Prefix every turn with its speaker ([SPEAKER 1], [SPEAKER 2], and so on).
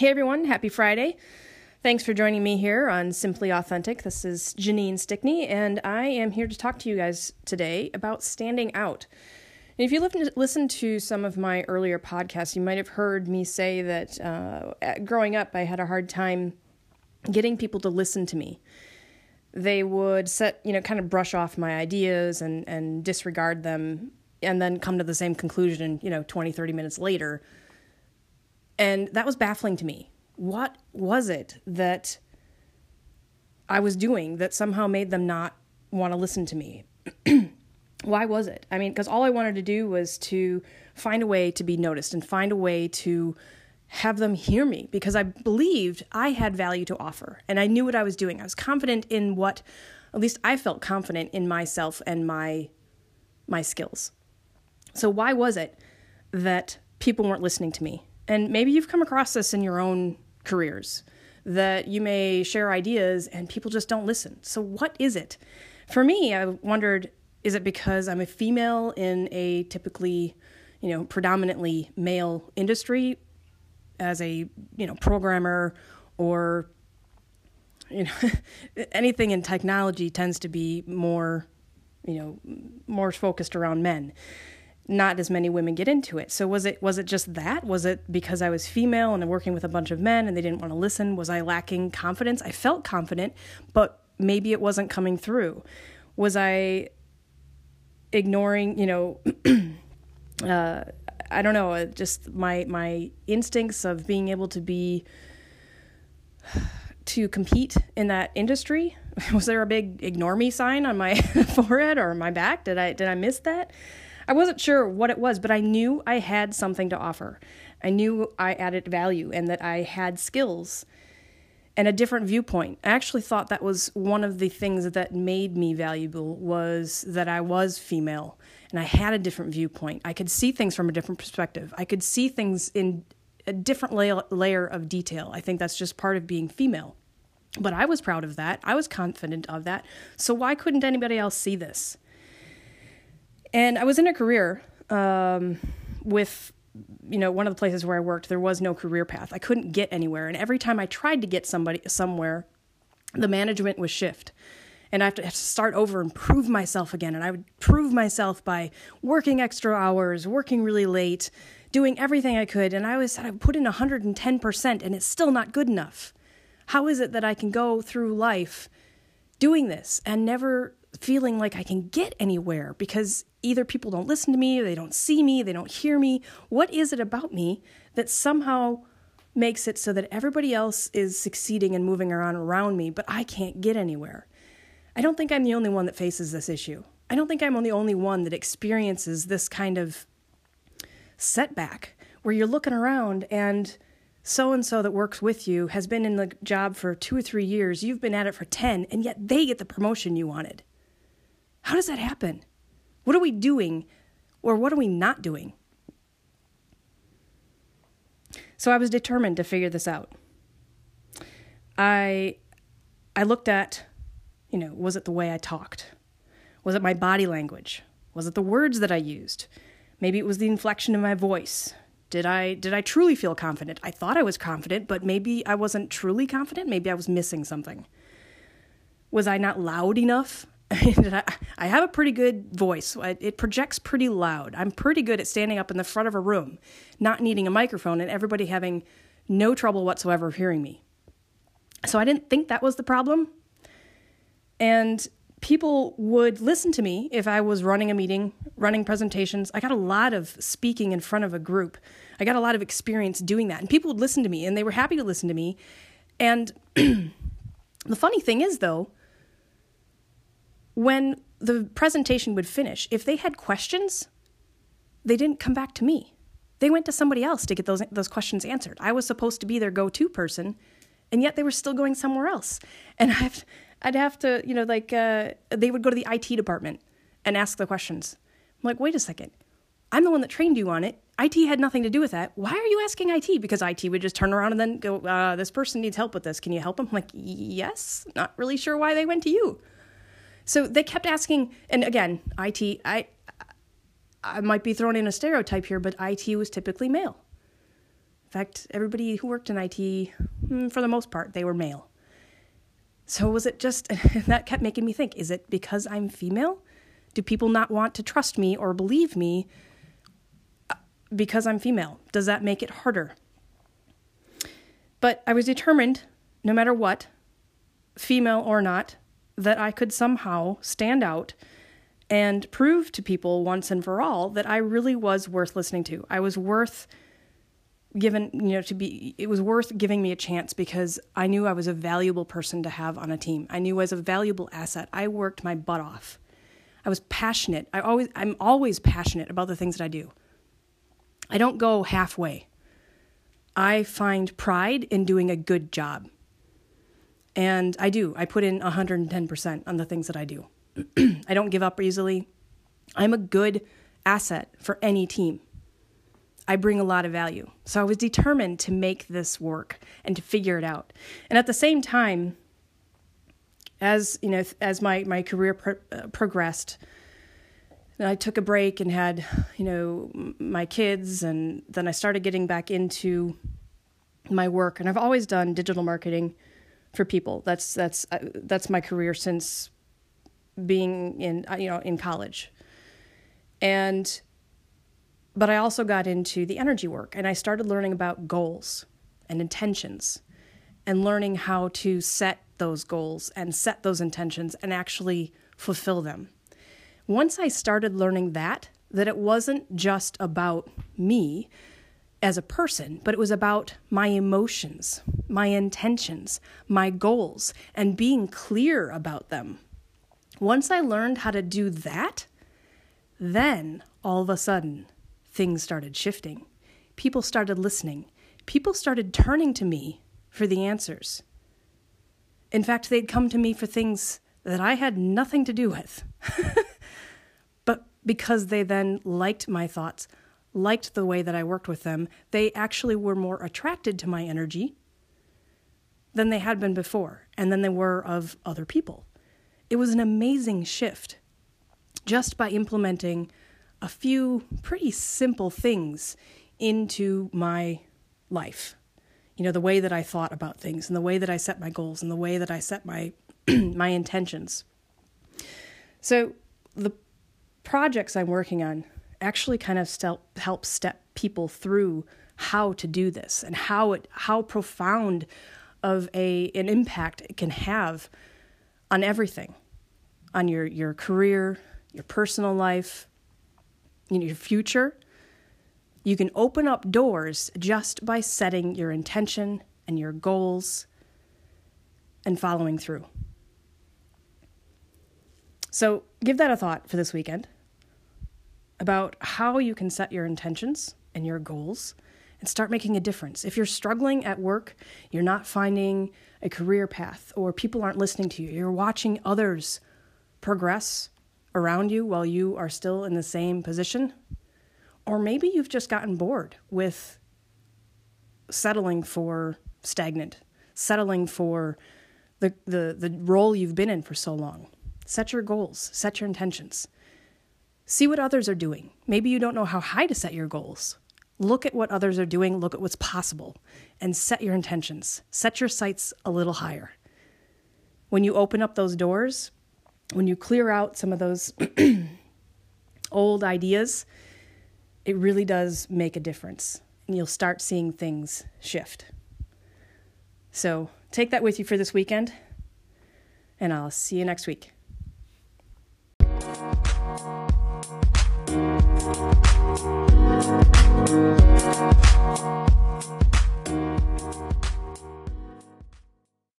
[SPEAKER 1] Hey everyone, happy Friday. Thanks for joining me here on Simply Authentic. This is Janine Stickney, and I am here to talk to you guys today about standing out. And if you listen to some of my earlier podcasts, you might have heard me say that uh, growing up, I had a hard time getting people to listen to me. They would set, you know, kind of brush off my ideas and, and disregard them, and then come to the same conclusion, you know, 20, 30 minutes later and that was baffling to me. What was it that I was doing that somehow made them not want to listen to me? Why was it? I mean, because all I wanted to do was to find a way to be noticed and find a way to have them hear me because I believed I had value to offer and I knew what I was doing. I was confident in what, at least I felt confident in myself and my my skills. So why was it that people weren't listening to me? And maybe you've come across this in your own careers that you may share ideas and people just don't listen. So, what is it? For me, I wondered is it because I'm a female in a typically, you know, predominantly male industry as a, you know, programmer or you know anything in technology tends to be more you know more focused around men not as many women get into it. So was it was it just that? Was it because I was female and working with a bunch of men and they didn't want to listen? Was I lacking confidence? I felt confident, but maybe it wasn't coming through. Was I ignoring, you know, uh, I don't know, uh, just my my instincts of being able to be to compete in that industry? Was there a big ignore me sign on my forehead or my back? Did I did I miss that? I wasn't sure what it was, but I knew I had something to offer. I knew I added value and that I had skills and a different viewpoint. I actually thought that was one of the things that made me valuable was that I was female and I had a different viewpoint. I could see things from a different perspective. I could see things in a different layer of detail. I think that's just part of being female. But I was proud of that. I was confident of that. So why couldn't anybody else see this? And I was in a career um, with, you know, one of the places where I worked, there was no career path. I couldn't get anywhere. And every time I tried to get somebody somewhere, the management would shift. And I have to, have to start over and prove myself again. And I would prove myself by working extra hours, working really late, doing everything I could. And I always said I put in 110%, and it's still not good enough. How is it that I can go through life doing this and never feeling like I can get anywhere because either people don't listen to me, they don't see me, they don't hear me. What is it about me that somehow makes it so that everybody else is succeeding and moving around around me, but I can't get anywhere? I don't think I'm the only one that faces this issue. I don't think I'm the only one that experiences this kind of setback where you're looking around and so and so that works with you has been in the job for two or three years, you've been at it for 10, and yet they get the promotion you wanted. How does that happen? What are we doing or what are we not doing? So I was determined to figure this out. I I looked at, you know, was it the way I talked? Was it my body language? Was it the words that I used? Maybe it was the inflection of my voice. Did I did I truly feel confident? I thought I was confident, but maybe I wasn't truly confident. Maybe I was missing something. Was I not loud enough? I have a pretty good voice. It projects pretty loud. I'm pretty good at standing up in the front of a room, not needing a microphone, and everybody having no trouble whatsoever hearing me. So I didn't think that was the problem. And people would listen to me if I was running a meeting, running presentations. I got a lot of speaking in front of a group. I got a lot of experience doing that. And people would listen to me, and they were happy to listen to me. And the funny thing is, though, when the presentation would finish, if they had questions, they didn't come back to me. They went to somebody else to get those those questions answered. I was supposed to be their go-to person, and yet they were still going somewhere else. And I I'd have to, you know, like uh, they would go to the IT department and ask the questions. I'm like, wait a second, I'm the one that trained you on it. IT had nothing to do with that. Why are you asking IT? Because IT would just turn around and then go, uh, this person needs help with this. Can you help them? I'm like, yes. Not really sure why they went to you. So they kept asking, and again, IT, I, I might be throwing in a stereotype here, but IT was typically male. In fact, everybody who worked in IT, mm, for the most part, they were male. So was it just, that kept making me think is it because I'm female? Do people not want to trust me or believe me uh, because I'm female? Does that make it harder? But I was determined, no matter what, female or not, that I could somehow stand out and prove to people once and for all that I really was worth listening to. I was worth given, you know, to be, it was worth giving me a chance because I knew I was a valuable person to have on a team. I knew I was a valuable asset. I worked my butt off. I was passionate. I always, I'm always passionate about the things that I do. I don't go halfway. I find pride in doing a good job. And I do. I put in 110% on the things that I do. I don't give up easily. I'm a good asset for any team. I bring a lot of value. So I was determined to make this work and to figure it out. And at the same time, as you know, as my my career pro- uh, progressed, I took a break and had you know my kids, and then I started getting back into my work. And I've always done digital marketing for people. That's that's uh, that's my career since being in uh, you know in college. And but I also got into the energy work and I started learning about goals and intentions and learning how to set those goals and set those intentions and actually fulfill them. Once I started learning that, that it wasn't just about me as a person, but it was about my emotions, my intentions, my goals, and being clear about them. Once I learned how to do that, then all of a sudden things started shifting. People started listening. People started turning to me for the answers. In fact, they'd come to me for things that I had nothing to do with. but because they then liked my thoughts, liked the way that I worked with them, they actually were more attracted to my energy than they had been before, and than they were of other people. It was an amazing shift just by implementing a few pretty simple things into my life. You know, the way that I thought about things and the way that I set my goals and the way that I set my my intentions. So, the projects I'm working on actually kind of stel- help step people through how to do this and how it how profound of a an impact it can have on everything on your your career your personal life know, your future. You can open up doors just by setting your intention and your goals and following through. So, give that a thought for this weekend about how you can set your intentions and your goals and start making a difference. If you're struggling at work, you're not finding a career path, or people aren't listening to you, you're watching others progress around you while you are still in the same position. Or maybe you've just gotten bored with settling for stagnant, settling for the, the, the role you've been in for so long. Set your goals, set your intentions. See what others are doing. Maybe you don't know how high to set your goals. Look at what others are doing, look at what's possible, and set your intentions. Set your sights a little higher. When you open up those doors, when you clear out some of those old ideas, it really does make a difference. And you'll start seeing things shift. So take that with you for this weekend, and I'll see you next week.